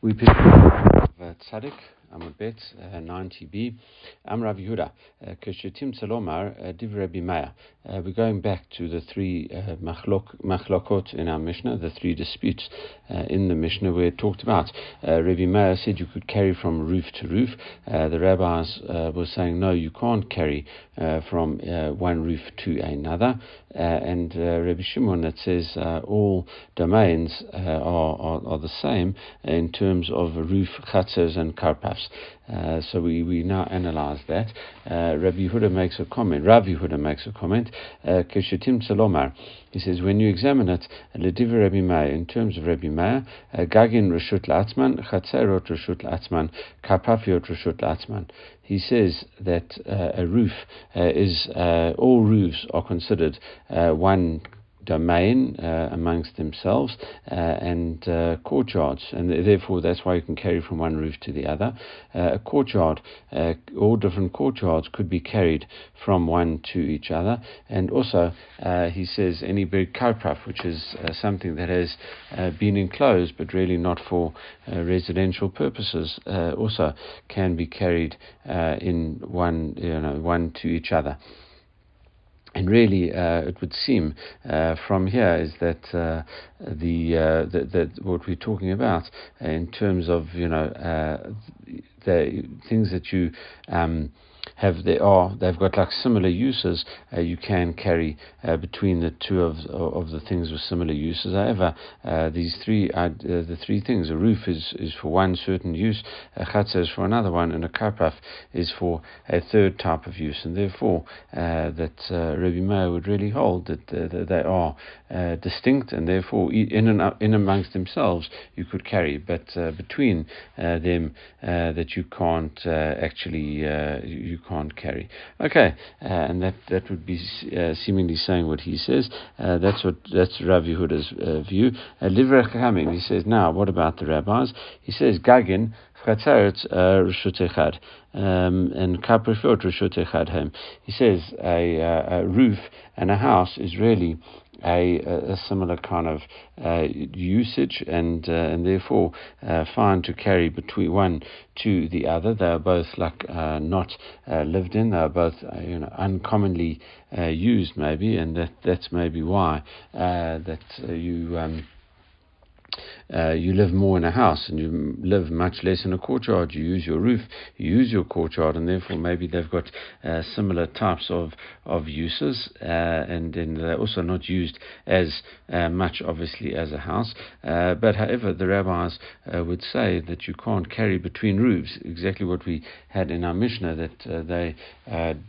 We pick up Tzaddik, Amud uh, 90b, Am Rav Yehuda, uh, Keshetim Salomar, uh, Div Rabbi Meir. We're going back to the three uh, machlokot in our Mishnah, the three disputes uh, in the Mishnah it talked about. Uh, Rabbi Meir said you could carry from roof to roof. The rabbis were saying no, you can't carry from one roof to another. and Rabbi Shimon that says all domains are, are, are, the same in terms of roof, chatzers, and karpafs. Uh, so we, we now analyze that. Uh, Rabbi Yehuda makes a comment. Rabbi Yehuda makes a comment. Uh, Keshetim Salomar. He says when you examine it, Lediv Rabbi Meir in terms of Rabbi Meir, uh, Gagin Rishut Latzman, Chatzerot Rishut Latzman, Karpafiot Rishut Latzman. He says that uh, a roof is all roofs are considered one domain uh, amongst themselves uh, and uh, courtyards, and therefore that's why you can carry from one roof to the other. Uh, a courtyard, uh, all different courtyards could be carried from one to each other, and also he says any big karpraf, which is something that has been enclosed but really not for residential purposes, also can be carried in one, you know, one to each other. And really, uh, it would seem uh, from here is that uh, the, uh, that what we're talking about in terms of you know uh, the things that you um, have they are they've got like similar uses. Uh, you can carry uh, between the two of of the things with similar uses. However, uh, these three uh, the three things: a roof is, is for one certain use, a chatzah is for another one, and a karpaf is for a third type of use. And therefore, uh, that uh, Rabbi Meir would really hold that, that they are distinct, and therefore in and in amongst themselves you could carry, but between them that you can't actually you can't carry. Okay, uh, and that that would be uh, seemingly saying what he says. Uh, that's what that's Rav Yehuda's uh, view. Uh, Livrech Hamim, he says. Now, what about the rabbis? He says Gagin Chatzeret uh, Rishut um, and Kaprifot Rishut Echad He says a, a roof and a house is really a, a, similar kind of uh, usage and uh, and therefore uh, fine to carry between one to the other. They are both like uh, not uh, lived in. They are both uh, you know uncommonly used maybe, and that that's maybe why that you. Um, uh, you live more in a house and you live much less in a courtyard. You use your roof, you use your courtyard, and therefore maybe they've got uh, similar types of of uses, uh, and then they're also not used as uh, much, obviously, as a house. Uh, but however, the rabbis would say that you can't carry between roofs. Exactly what we had in our Mishnah that they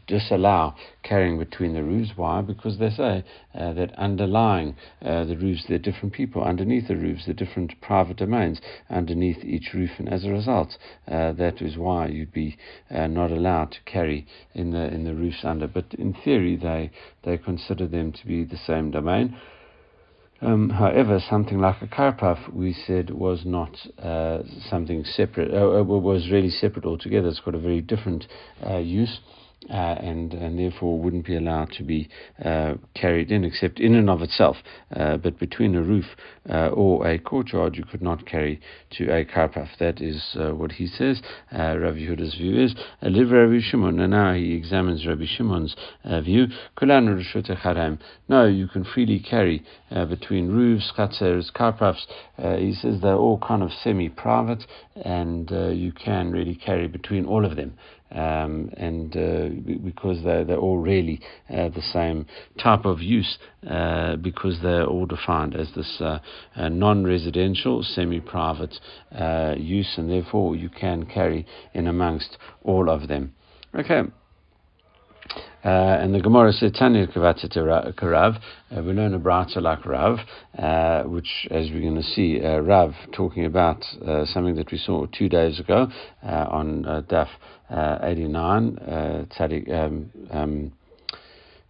disallow carrying between the roofs. Why? Because they say that underlying the roofs, there are different people underneath the roofs, there are different different private domains underneath each roof, and as a result, uh, that is why you'd be uh, not allowed to carry in the in the roofs under. But in theory, they they consider them to be the same domain. Um, however, something like a karpaf, we said, was not uh, something separate, uh, uh was really separate altogether. It's got a very different uh, use uh, and and therefore wouldn't be allowed to be uh, carried in except in and of itself. Uh, but between a roof uh, or a courtyard, you could not carry to a karpaf. That is uh, what he says. Uh, Rabbi Yehuda's view is live Rabbi Shimon, and now he examines Rabbi Shimon's view. No, you can freely carry between roofs, chatzers, karpafs. he says they're all kind of semi-private, and you can really carry between all of them um, and uh, because they're, they're all really uh, the same type of use uh, because they're all defined as this uh, uh, non-residential, semi-private uh, use, and therefore you can carry in amongst all of them. Okay. Uh, and the Gemara says, Tanya Karav, uh, we learn a brata like Rav, uh, which, as we're going to see, uh, Rav talking about something that we saw two days ago on Daf 89, Tzadik, um, um,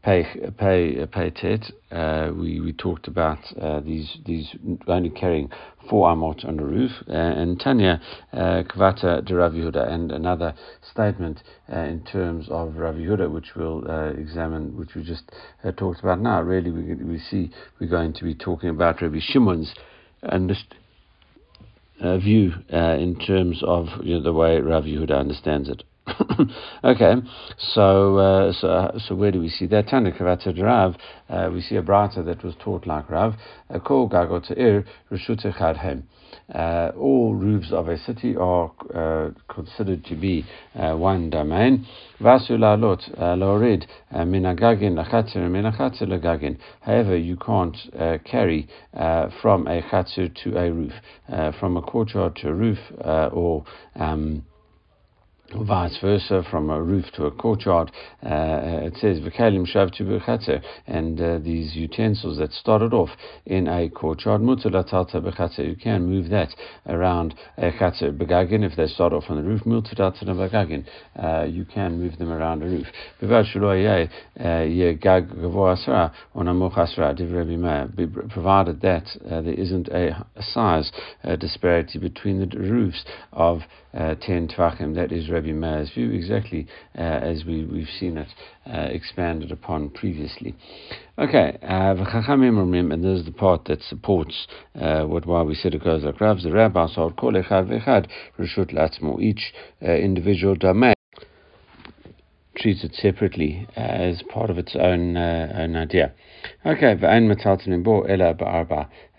pay pay pay tet. Uh, we we talked about uh, these these only carrying four amot on the roof, uh, and Tanya uh, Kvata de and another statement uh, in terms of Rav which we'll uh, examine, which we just talked about now. Really, we we see we're going to be talking about Rabbi Shimon's understanding uh, view uh, in terms of you know, the way Rav Yehuda understands it. okay, so uh, so so where do we see that? Tana Kavata Rav, uh, we see a brata that was taught like Rav. Kol gagot ir reshut uh, all roofs of a city are uh, considered to be uh, one domain. Vasu lalot lorid minagagin lachatzir minachatzir lagagin. However, you can't uh, carry uh, from a chatzir to a roof, uh, from a courtyard to a roof, or um, vice versa, from a roof to a courtyard. Uh, it says v'kalim shavtu and uh, these utensils that started off in a courtyard mutulatalta b'chatzer. You can move that around a chatzer if they start off on the roof. Mutulatalta begagin. Uh, you can move them around a roof. Provided that uh, there isn't a, a size uh, disparity between the roofs of uh, 10 tvachim. That is Rabbi Meir's view, exactly uh, as we, we've seen it uh, expanded upon previously. Okay, v'chachamim uh, and this is the part that supports uh, what why we said it goes like Rav, the Rabbi said, Kol echad v'echad, Rishut Latzmo, each uh, individual domain it separately uh, as part of its own, uh, own idea. Okay,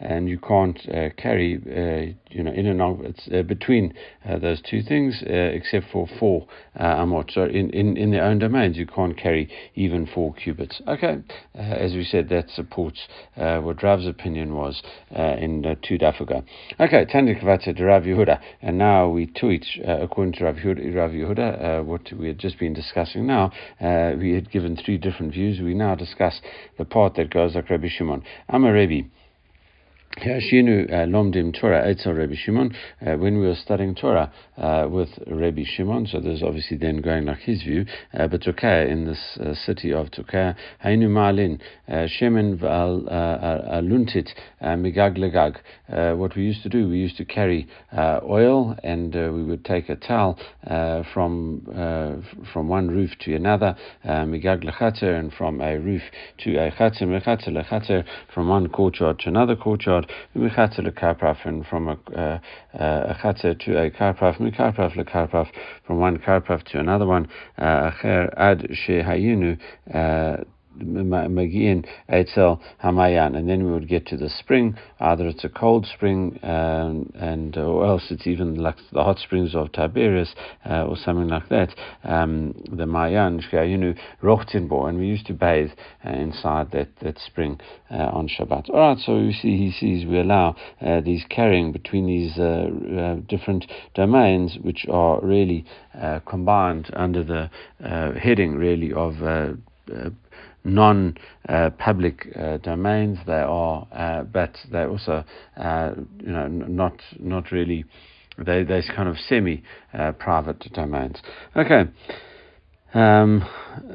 and you can't uh, carry, uh, you know, in and out it's, uh, between uh, those two things, uh, except for four amot. So in, in, in their own domains, you can't carry even four cubits. Okay, as we said, that supports what Rav's opinion was in uh, two dafuga. Okay, Tandik Vata to Rav Yehuda, and now we tweet according to Rav Yehuda, Rav Yehuda what we had just been discussing now. we had given three different views. We now discuss the part that goes like Rabbi Shimon. I'm a Rebbe. Uh, Torah Eitzel Rabbi Shimon, uh, when we were studying Torah uh, with Rabbi Shimon, so there's obviously then going like his view, uh, but Turkaya in this uh, city of Turkaya, Hainu Malin, uh, Shemen Val Aluntit, Migag Legag. What we used to do, we used to carry oil and we would take a towel from from one roof to another, Migag Lechater, and from a roof to a Chater, Lechater, from one courtyard to another courtyard Michatzer lekarpraf, and from a, uh, uh, a chatzer to a karpraf, mikarpraf lekarpraf, from one karpraf to another one, uh, acher ad shehayinu, Magian Eitzel Hamayan, and then we would get to the spring. Either it's a cold spring, um, and or else it's even like the hot springs of Tiberias uh, or something like that. Um, the Mayan Shkayinu Rochtinbo, and we used to bathe uh, inside that that spring uh, on Shabbat. All right, so you see, he sees we allow uh, these carrying between these uh, uh, different domains, which are really combined under the heading really of non-public uh, domains. They are, uh, but they also, uh, you know, not not really. They they're kind of semi-private domains. Okay um,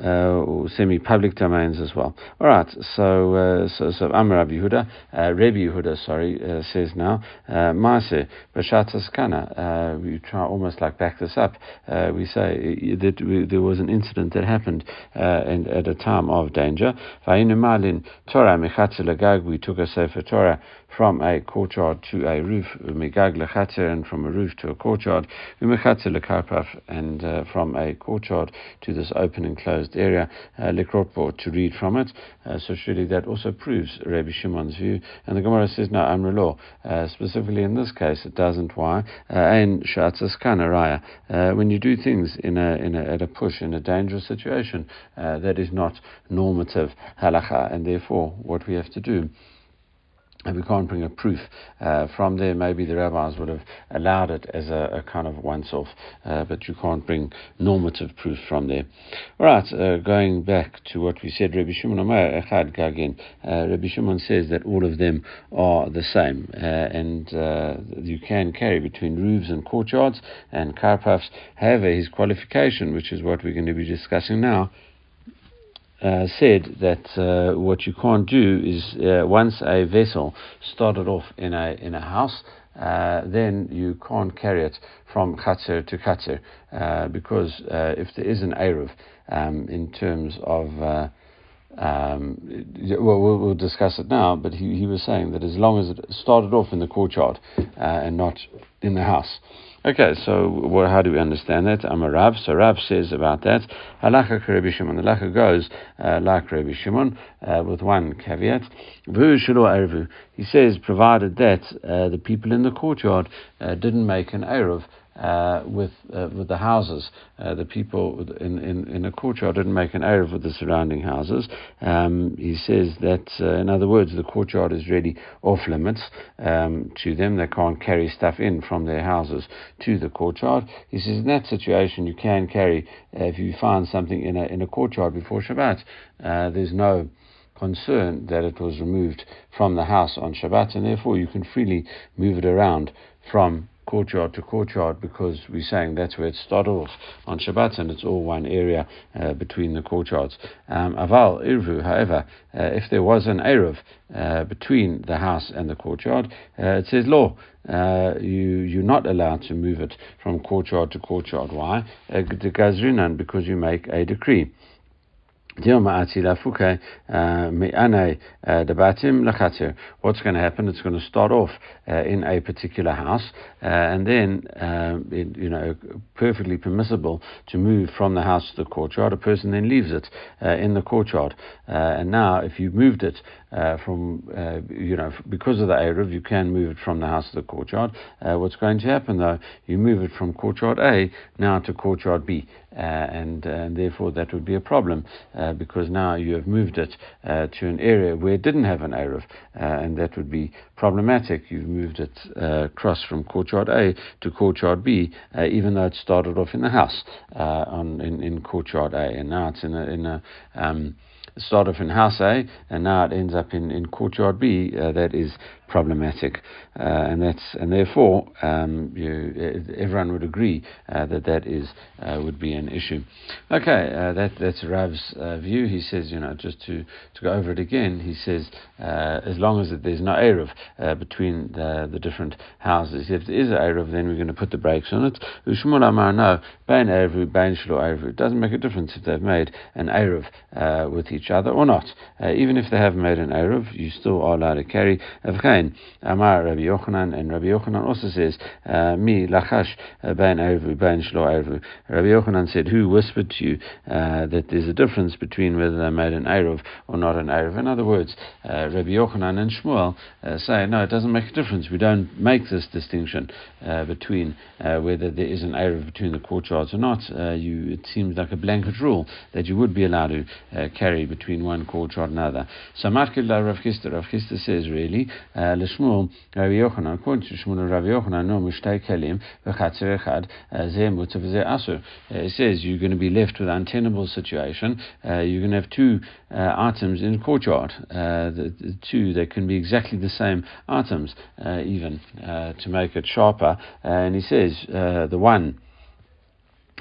uh, semi-public domains as well. All right, so uh, so so Amar Rabbi Yehuda, uh, Rabbi Yehuda, sorry, uh, says now, uh, Maase b'shatas kana. Uh, we try almost like back this up. Uh, we say that we, there was an incident that happened in, at a time of danger. Va'inu malin Torah mechatzel We took a sefer Torah from a courtyard to a roof, umigag lechatzer, and from a roof to a courtyard, umechatzer lekarpaf, and uh, from a courtyard to this open and closed area, uh, to read from it. Uh, so surely that also proves Rabbi Shimon's view. And the Gemara says, no, Amrullah, uh, specifically in this case, it doesn't. Why? Ein shatzas kanaraya. When you do things in a, in a, at a push, in a dangerous situation, uh, that is not normative halacha, and therefore what we have to do we can't bring a proof uh, from there. Maybe the rabbis would have allowed it as a, a kind of once off, uh, but you can't bring normative proof from there. All right, uh, going back to what we said, Rabbi Shimon. Uh, Rabbi Shimon says that all of them are the same, uh, and uh, you can carry between roofs and courtyards and karpafs. However, his qualification, which is what we're going to be discussing now, uh, said that uh, what you can't do is uh, once a vessel started off in a in a house, uh, then you can't carry it from Khatzer to Khatzer uh, because if there is an Eruv um, in terms of um, well, well, we'll discuss it now, but he, he was saying that as long as it started off in the courtyard uh, and not in the house. Okay, so well, how do we understand that? I'm a Rav. So Rav says about that, halacha Rabbi Shimon. The halacha goes uh, like Rabbi Shimon uh, with one caveat. He says, provided that uh, the people in the courtyard uh, didn't make an eruv uh, with uh, with the houses. Uh, the people in, in, in a courtyard didn't make an eruv with the surrounding houses. Um, he says that, uh, in other words, the courtyard is really off limits um, to them. They can't carry stuff in from their houses to the courtyard. He says in that situation you can carry uh, if you find something in a in a courtyard before Shabbat. Uh, there's no concern that it was removed from the house on Shabbat, and therefore you can freely move it around from courtyard to courtyard because we're saying that's where it started off on Shabbat and it's all one area uh, between the courtyards. Um, aval irvu, however, uh, if there was an eruv uh, between the house and the courtyard, uh, it says law. Uh, you you're not allowed to move it from courtyard to courtyard. Why? Uh, because you make a decree. Uh, uh, What's going to happen? It's going to start off uh, in a particular house, uh, and then it, you know perfectly permissible to move from the house to the courtyard. A person then leaves it uh, in the courtyard, uh, and now if you moved it from you know because of the eruv, you can move it from the house to the courtyard. what's going to happen though? You move it from courtyard A now to courtyard B, and, and therefore that would be a problem. Uh, because now you have moved it uh, to an area where it didn't have an eruv, uh, and that would be problematic. You've moved it across from courtyard A to courtyard B, even though it started off in the house on in, in courtyard A, and now it's in a, in a um, started off in house A and now it ends up in, in courtyard B, uh, that is problematic, uh, and that's and therefore um, you, everyone would agree uh, that that is uh, would be an issue. Okay, uh, that that's Rav's uh, view. He says, you know, just to, to go over it again, he says as long as there's no eruv between the, the different houses, if there is an eruv, then we're going to put the brakes on it. Ushmul Amar no, bain eruv, bain shlo eruv. It doesn't make a difference if they've made an eruv with each other or not. even if they have made an eruv, you still are allowed to carry. Again, Amar Rabbi Yochanan, and Rabbi Yochanan also says, uh, Mi lachash uh, ben ervu, ben shlo ervu. Rabbi Yochanan said, who whispered to you uh, that there's a difference between whether they made an eruv or not an eruv? In other words, uh, Rabbi Yochanan and Shmuel uh, say, no, it doesn't make a difference. We don't make this distinction uh, between whether there is an eruv between the courtyards or not. you, it seems like a blanket rule that you would be allowed to carry between one courtyard and another. So Markil Rav Chisda, Rav Chisda says really, Lishmuel, Rabbi Yochanan, according to Shmuel Rabbi Yochanan, no mushtei kelim v'chatzer echad zeh mutar v'zeh asur. It says you're going to be left with an untenable situation. Uh, you're going to have two uh, items in the courtyard. Uh, the, the, two that can be exactly the same items, uh, even uh, to make it sharper. Uh, and he says the one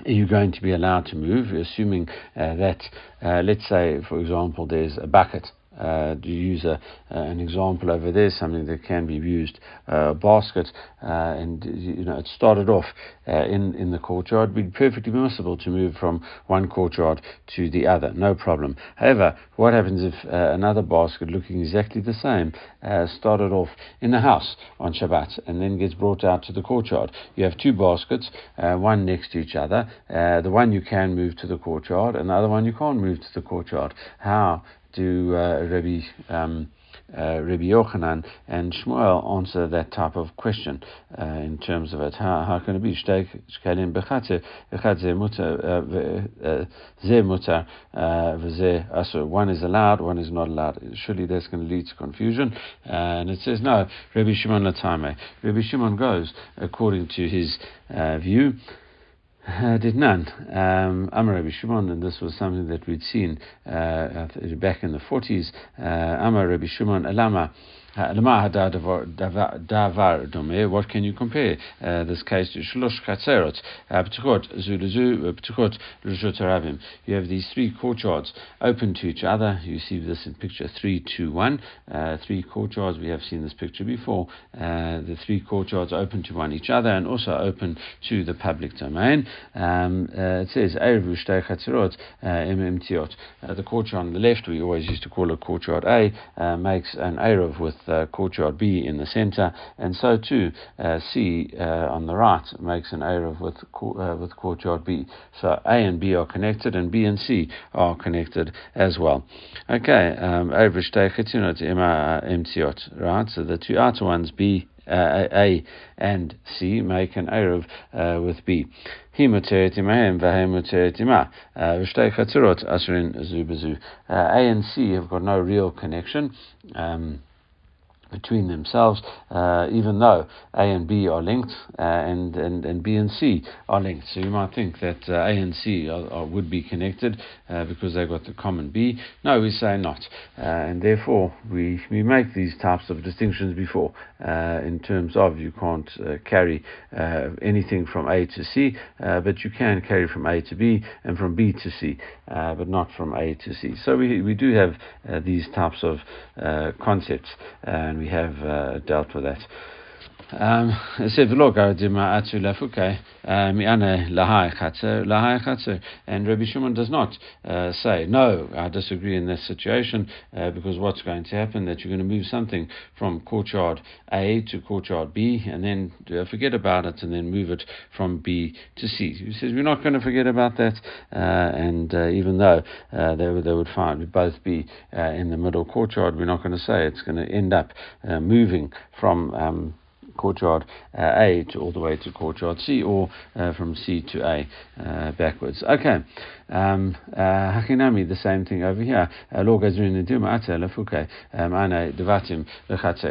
you're going to be allowed to move, assuming uh, that, uh, let's say, for example, there's a bucket uh, to use a, uh, an example over there, something that can be used, a basket, uh, and you know it started off in in the courtyard. It'd be perfectly permissible to move from one courtyard to the other, no problem. However, what happens if another basket looking exactly the same started off in the house on Shabbat and then gets brought out to the courtyard? You have two baskets, one next to each other. the one you can move to the courtyard, and the other one you can't move to the courtyard. How do uh, Rabbi um, uh, Rabbi Yochanan and Shmuel answer that type of question uh, in terms of it. How, can it be? One is allowed, one is not allowed. Surely that's going to lead to confusion. And it says, no, Rabbi Shimon Latame. Rabbi Shimon goes according to his uh, view uh, did none. Um, Amar Rabbi Shimon, and this was something that we'd seen uh, back in the 40s. Uh, Amar Rabbi Shimon, Alama. What can you compare uh, this case to? P'tuchot zuluzu, p'tuchot rishut You have these three courtyards open to each other. You see this in picture three, two, one. Uh, three courtyards. We have seen this picture before. Uh, the three courtyards open to one each other and also open to the public domain. Um, uh, it says erev shtei chatzerot uh, The courtyard on the left, we always used to call it courtyard A, uh, makes an erev with uh, uh, courtyard B in the centre, and so too uh, C uh, on the right makes an Erev with, with courtyard B. So A and B are connected, and B and C are connected as well. Okay, um, right? So the two outer ones, B uh, A and C make an Erev uh, with B. He mutetimahem vahem mutetima. Vishtei chatzurot asrin zubazu. A and C have got no real connection. Um, between themselves, uh, even though A and B are linked uh, and, and, and B and C are linked. So you might think that uh, A and C are, are, would be connected uh, because they've got the common B. No, we say not. Uh, and therefore, we, we make these types of distinctions before in terms of you can't carry anything from A to C, but you can carry from A to B and from B to C, but not from A to C. So we, we do have these types of concepts. and we have uh, dealt with that. Um, said lefuke mi'ane lahai chatzer lahai chatzer, and Rabbi Shimon does not uh, say no. I disagree in this situation uh, because what's going to happen that you're going to move something from courtyard A to courtyard B and then uh, forget about it and then move it from B to C. He says we're not going to forget about that, uh, and uh, even though uh, they they would find both be in the middle courtyard, we're not going to say it's going to end up moving from um, courtyard uh, A to all the way to courtyard C, or uh, from C to A uh, backwards. Okay. Um, Hakinami, the same thing over here.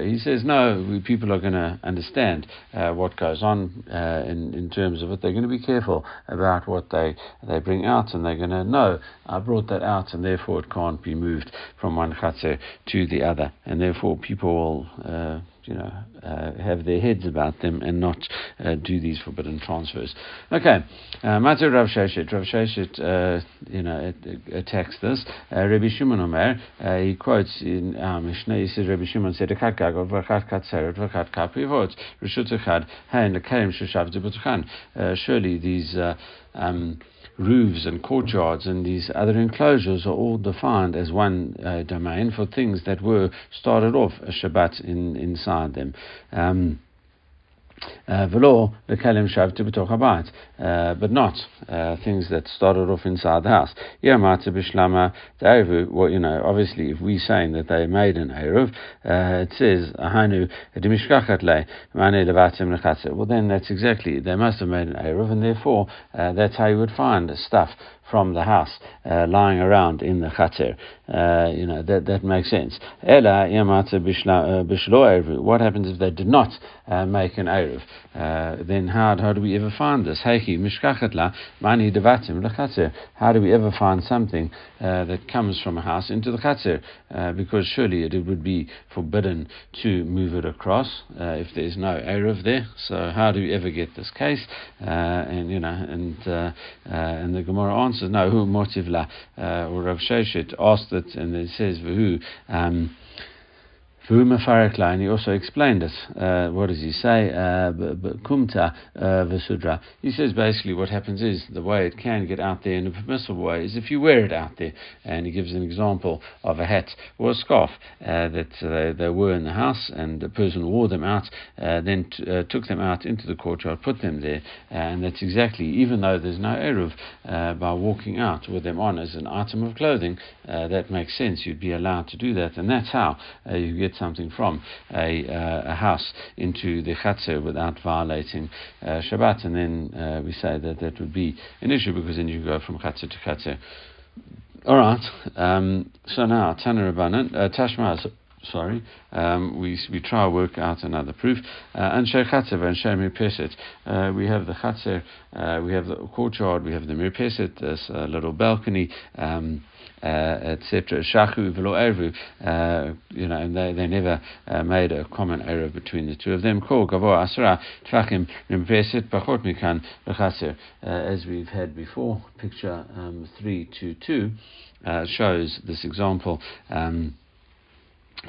He says, no, people are going to understand what goes on in, in terms of it. They're going to be careful about what they, they bring out, and they're going to know, I brought that out, and therefore it can't be moved from one chatzer to the other. And therefore people will uh, you know, uh, have their heads about them and not uh, do these forbidden transfers. Okay, uh, Matzah Rav Sheshet. Rav Sheshet, uh, you know, attacks this. Uh, Rabbi Shimon Omer, uh, he quotes in our Mishnah, he says, Rabbi Shimon said, Echat gagov, v'chat katzeret, v'chat kapivot, rishut echad, hain lekerim sheshav Uh Surely these um, roofs and courtyards and these other enclosures are all defined as one uh, domain for things that were started off a Shabbat in, inside them. Um, uh, Velo lekelim shavtu b'toch habayit, uh, but not uh, things that started off inside the house. Yomata b'shlama de'eruv. Well, you know, obviously, if we're saying that they made an eruv, uh, it says ahanu dimishkachat le mane levatim nechatze. Well, then that's exactly they must have made an eruv, and therefore uh, that's how you would find stuff from the house uh, lying around in the chater. Uh, you know, that, that makes sense. Yamata uh, What happens if they did not uh, make an eruv? Uh, then how, how do we ever find this? Mani devatim. How do we ever find something uh, that comes from a house into the chater? because surely it, it, would be forbidden to move it across if there's no eruv there. So how do we ever get this case? and you know, and and the Gemara answers no. Who motiv la? or Rav Sheshet asked it, and it says who. Um, and he also explained it. Uh, what does he say? Uh, kumta uh, vesudra. He says basically what happens is the way it can get out there in a permissible way is if you wear it out there. And he gives an example of a hat or a scarf uh, that they, they were in the house and the person wore them out, uh, then t- uh, took them out into the courtyard, put them there. And that's exactly, even though there's no Eruv, by walking out with them on as an item of clothing, that makes sense. You'd be allowed to do that. And that's how you get something from a, uh, a house into the Chatzir without violating uh, Shabbat, and then uh, we say that that would be an issue because then you go from Chatzir to Chatzir. All right. Um, so now Tana Rabbanan uh, Tashma. Sorry, um, we we try to work out another proof. And Chatzer and Mirpeset. We have the Chatzer, uh, we have the courtyard, we have the Mirpeset, this uh, little balcony. Um, uh, etc. Shachu v'lo ervu, uh, you know, and they, they never uh, made a common error between the two of them. Asra tvachim nimpeset pachot mikan. As we've had before, picture um, three two two uh, shows this example. Um,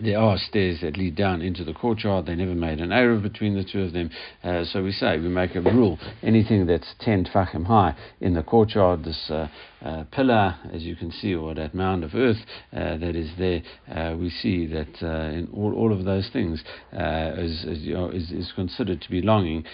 there are stairs that lead down into the courtyard. They never made an Erev between the two of them. Uh, so we say, we make a rule. Anything that's 10 tfachim high in the courtyard, this uh, uh, pillar, as you can see, or that mound of earth uh, that is there, uh, we see that uh, in all, all of those things is, is, you know, is, is, considered to belonging,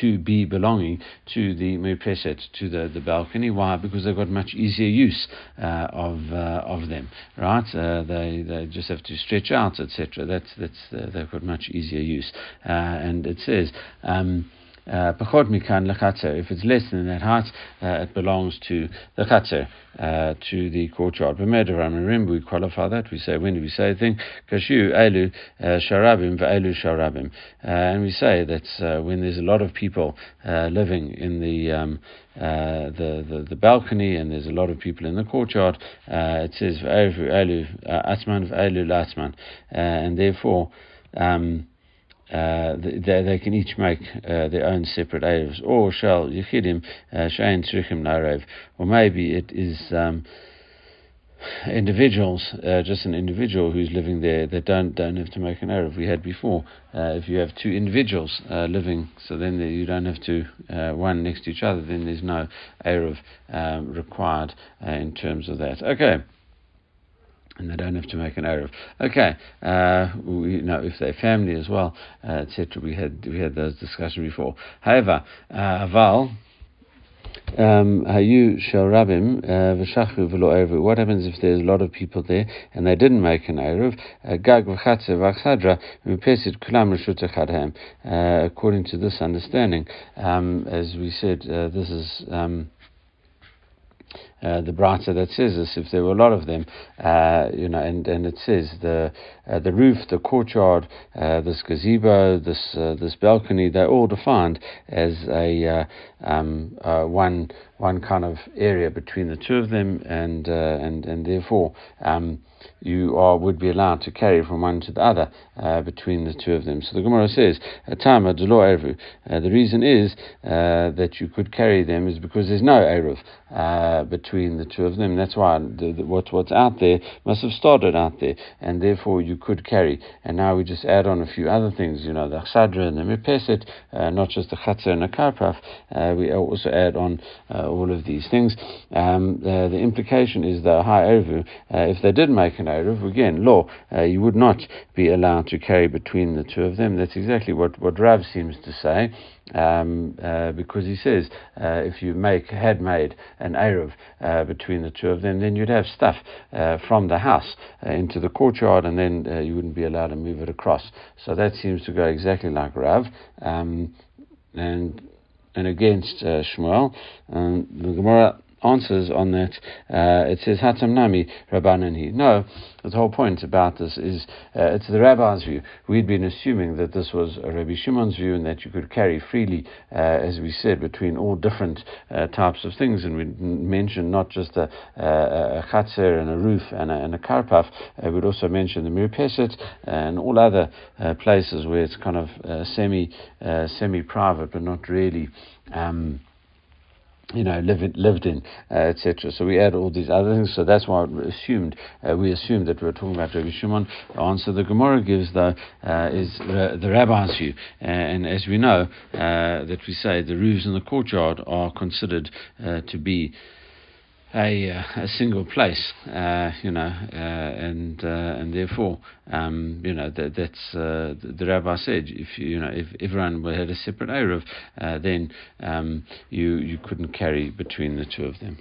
to be belonging to the mirpeset, to the, the balcony. Why? Because they've got much easier use of, of them, right? they, they just have to stretch out etc. That's that's uh, they've got much easier use. Uh, and it says. Um, uh, if it's less than that height, uh, it belongs to the chatzer, uh, to the courtyard. Remember, we qualify that. We say, when do we say a thing? Kashu, elu, sharabim, ve'elu sharabim. And we say that when there's a lot of people living in the, um, the, the, the balcony and there's a lot of people in the courtyard, it says, atman, ve'elu, latman. And therefore, um, uh, they, they, can each make uh, their own separate Erevs, or shall Yechidim uh, Shein Tzrichim Narev, or maybe it is um, individuals, uh, just an individual who's living there that don't don't have to make an Erev. We had before, uh, if you have two individuals uh, living, so then you don't have to one next to each other, then there's no Erev um, required in terms of that. Okay and they don't have to make an Erev. Okay, uh, we, you know, if they're family as well, uh, etc. We had we had those discussions before. However, uh, Aval. Um, hayu shel rabim uh, v'lo erev. What happens if there's a lot of people there and they didn't make an erev? Uh, kulam reshut According to this understanding, um, as we said, uh, this is. Um, uh, the brata that says this, if there were a lot of them, uh, you know, and, and it says the the roof, the courtyard, uh, this gazebo, this uh, this balcony, they're all defined as a um, one one kind of area between the two of them, and and and therefore. Um, you are would be allowed to carry from one to the other uh, between the two of them. So the Gemara says, "Tama delo eruv." The reason is uh, that you could carry them is because there's no eruv uh, between the two of them. That's why the, the, what what's out there must have started out there, and therefore you could carry. And now we just add on a few other things. You know, the chsadra and the mirpeset, uh, not just the chatzar and the karpaf. Uh, we also add on uh, all of these things. Um, the implication is the high eruv. if they did make an Erev, again, law, uh, you would not be allowed to carry between the two of them. That's exactly what, what Rav seems to say. Um, uh, because he says uh, if you make had made an Erev uh, between the two of them, then you'd have stuff uh, from the house uh, into the courtyard, and then uh, you wouldn't be allowed to move it across. So that seems to go exactly like Rav, um, and and against Shmuel. Um, the Gemara answers on that. Uh, it says Hatam Nami Rabbanani. No, the whole point about this is uh, it's the rabbi's view. We'd been assuming that this was a Rabbi Shimon's view and that you could carry freely, uh, as we said, between all different uh, types of things. And we mentioned not just a, a, chatzer and a roof and a, and a karpaf. Uh, we'd also mention the mirpeset and all other uh, places where it's kind of semi semi private, but not really. Um, you know, lived, lived in, uh, etc. So we add all these other things. So that's why we assumed uh, we assumed that we are talking about Rabbi Shimon. The answer the Gemara gives though uh, is the, the rabbi's view, and as we know uh, that we say the roofs in the courtyard are considered uh, to be a, uh, a single place, uh, you know, uh, and uh, and therefore, um, you know, that, that's uh, the, rabbi said if you know if everyone had a separate erev, uh, then um, you you couldn't carry between the two of them.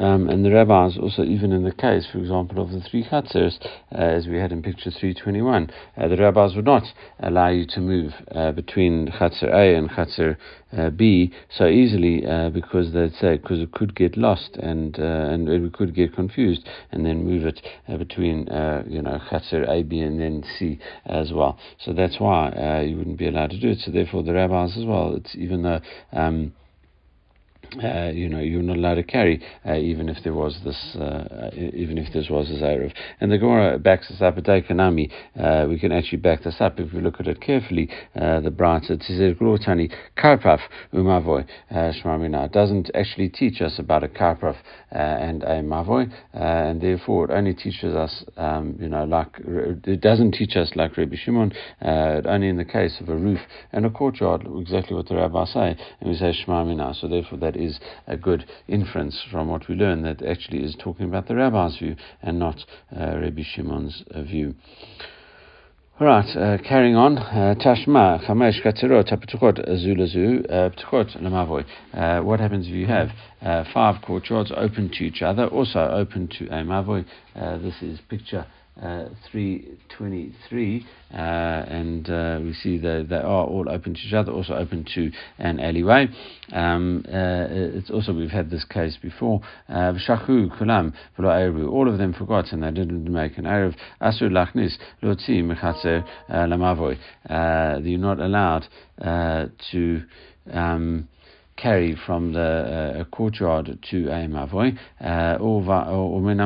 Um, and the rabbis also, even in the case, for example, of the three chatzers, uh, as we had in picture 321, uh, the rabbis would not allow you to move uh, between chatzer A and chatzer uh, B so easily uh, because they'd say because it could get lost and uh, and we could get confused and then move it between you know chatzer A, B, and then C as well. So that's why you wouldn't be allowed to do it. So therefore, the rabbis as well. It's even though um, uh, you know, you're not allowed to carry, uh, even if there was this, uh, even if this was a Erev. And the Gemara backs us up at Daikanami. Uh, we can actually back this up if we look at it carefully. Uh, the Brata Tzizer Glotani Karpaf Umavoy Shmarmina doesn't actually teach us about a Karpaf and a Mavoy, and therefore it only teaches us, um, you know, like it doesn't teach us like Rabbi Shimon. only in the case of a roof and a courtyard, exactly what the rabbis say, and we say Shmarmina. So therefore that is a good inference from what we learn that actually is talking about the rabbi's view and not uh, Rabbi Shimon's uh, view. All right, uh, carrying on. Uh, Tashma, chamesh katzirot, haptuchot zulazu, ptuchot lemavoy. Uh, what happens if you have uh, five courtyards open to each other, also open to a mavoy? this is picture uh, 323, uh, and uh, we see that they are all open to each other, also open to an alleyway. Um, uh, it's also, we've had this case before. Uh, kulam all of them forgot and they didn't make an Erev. Asur lachnis, lotzi mechatzer lamavoy. You're not allowed to. Um, carry from the uh, courtyard to a uh, or min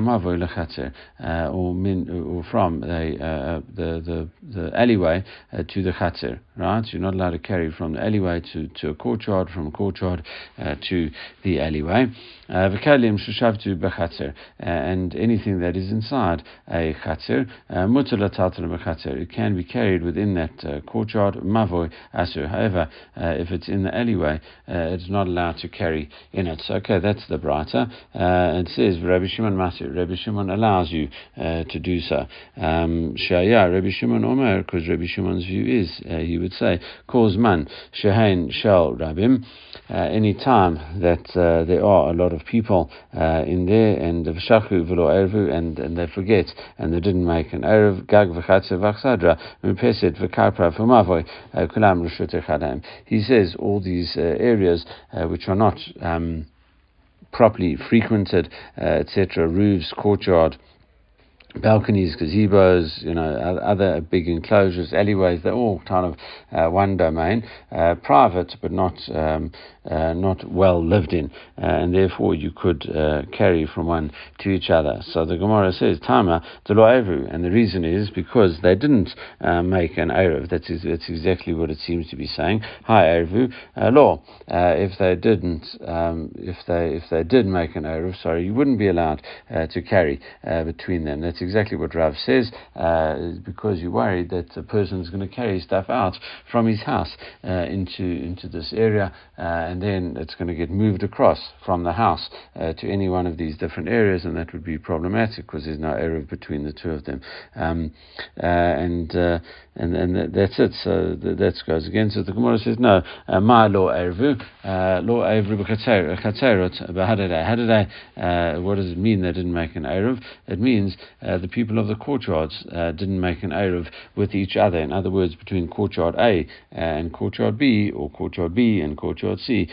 uh, or min or from the uh, the the, the alleyway uh, to the chatzer. Right, you're not allowed to carry from the alleyway to, to a courtyard, from a courtyard uh, to the alleyway. V'kalim shushavtu bechatzer, and anything that is inside a chatzer, mutar bechatzer, it can be carried within that courtyard. Mavoy asur. However, if it's in the alleyway, it's not allowed to carry in it. So, okay, that's the brata. Uh, it says Rabbi Shimon Masir. Rabbi Shimon allows you uh, to do so. Um, Shaya, Rabbi Shimon Omer, because Rabbi Shimon's view is, uh, he would say, cause man, Shehain Shal Rabim, uh, any time that uh, there are a lot of people uh, in there and Ervu and, they forget and they didn't make an Erev, Gag V'chatze V'chsadra, V'mavoy, Kulam He says all these areas uh, which are not um, properly frequented, uh, etc., roofs, courtyard, balconies, gazebos, you know, other big enclosures, alleyways, they're all kind of uh, one domain, uh, private but not um, uh, not well lived in, uh, and therefore you could uh, carry from one to each other. So the Gemara says, Tama Erev, and the reason is because they didn't uh, make an Erev. That's, that's exactly what it seems to be saying. Hi Erevu, law. if they didn't, um, if they if they did make an Erev, sorry, you wouldn't be allowed to carry between them. That's exactly what Rav says, because you're worried that a person is going to carry stuff out from his house into into this area and then it's going to get moved across from the house uh, to any one of these different areas, and that would be problematic because there's no area between the two of them. Um, uh, and uh, and and that's it. So that goes again. So the Gemara says no. Uh, my law ervu, uh, law ervu b'chatzerot b'hadadai. Hadadai. What does it mean? They didn't make an erev. It means uh, the people of the courtyards uh, didn't make an erev with each other. In other words, between courtyard A and courtyard B, or courtyard B and courtyard C.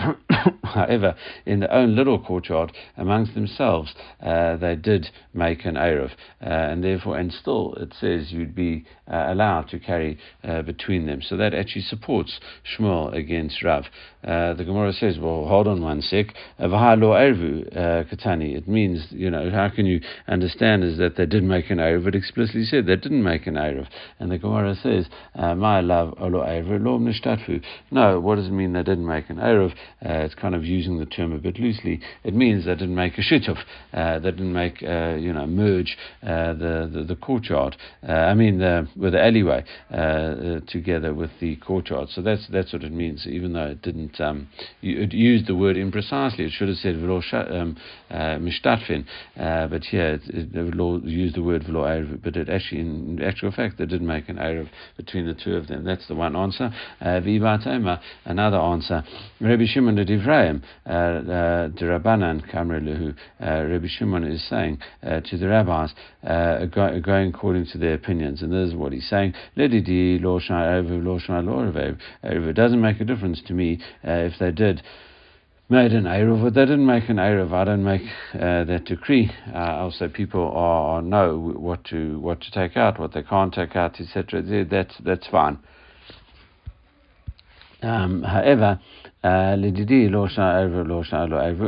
However, in their own little courtyard amongst themselves, uh, they did make an erev, uh, and therefore, and still it says you'd be uh, allowed to carry uh, between them. So that actually supports Shmuel against Rav. Uh, the Gemara says, well, hold on one sec. Uh, ervu uh, katani. It means, you know, how can you understand is that they did make an Erev? It explicitly said they didn't make an Erev. And the Gemara says, uh, my love, lo Erev, lo nishtatfu. No, what does it mean they didn't make an Erev? it's kind of using the term a bit loosely. It means they didn't make a shituf. they didn't make, you know, merge the, the, the courtyard. I mean, the, with the alleyway together with the courtyard. So that's, that's what it means, even though it didn't um, it used the word imprecisely. It should have said um, uh, mishtatfin, uh, but here it, it, law used the word v'lo erev, but it actually, in actual fact, they did make an erev between the two of them. That's the one answer. Uh, another answer. Rabbi Shimon de Divrayim, uh, uh, the Rabbanan Kamre Rabbi Shimon is saying to the rabbis, going according to their opinions, and this is what he's saying. It doesn't make a difference to me if they did made an Erev, but they didn't make an Erev. I don't make uh, that decree. Uh, also, people are, are, know what to what to take out, what they can't take out, etc. That's that's fine. Um, however, uh, lo.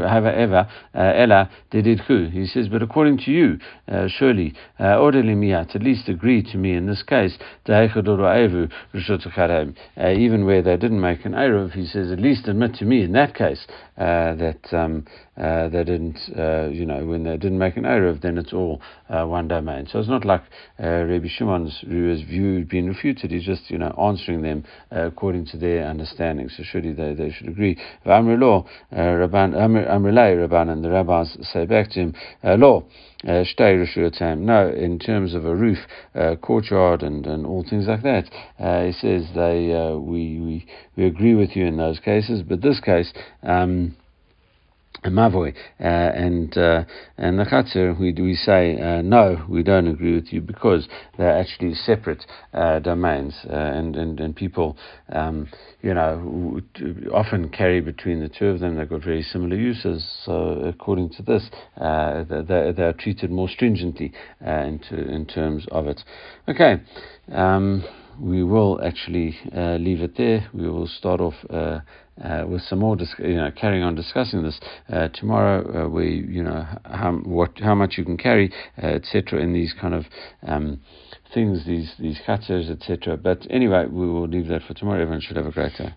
However, ella. Uh, he says, but according to you, uh, surely, uh, orderly miyat, at least agree to me in this case, even where they didn't make an eruv, he says, at least admit to me in that case uh, that um, uh, they didn't, uh, you know, when they didn't make an Erev, then it's all uh, one domain. So it's not like uh, Rabbi Shimon's view being refuted. He's just, you know, answering them uh, according to their understanding. So surely they, they should agree. Uh, Rabban, Amrilay, Rabban, and the rabbis say back to him, law. Uh, no, in terms of a roof, courtyard, and, and all things like that, he says they we, we we agree with you in those cases, but this case. Um, Mavoy uh, and uh, and the Chatzir, we we say uh, no, we don't agree with you because they're actually separate uh, domains, uh, and, and and people, um, you know, often carry between the two of them. They've got very similar uses. So according to this, uh, they they are treated more stringently in, in terms of it. Okay. Um, we will actually uh, leave it there. We will start off uh, with some more, dis- you know, carrying on discussing this uh, tomorrow. Uh, we, you know, how what how much you can carry, uh, etc. In these kind of um, things, these these cutters, etc. But anyway, we will leave that for tomorrow. Everyone should have a great day.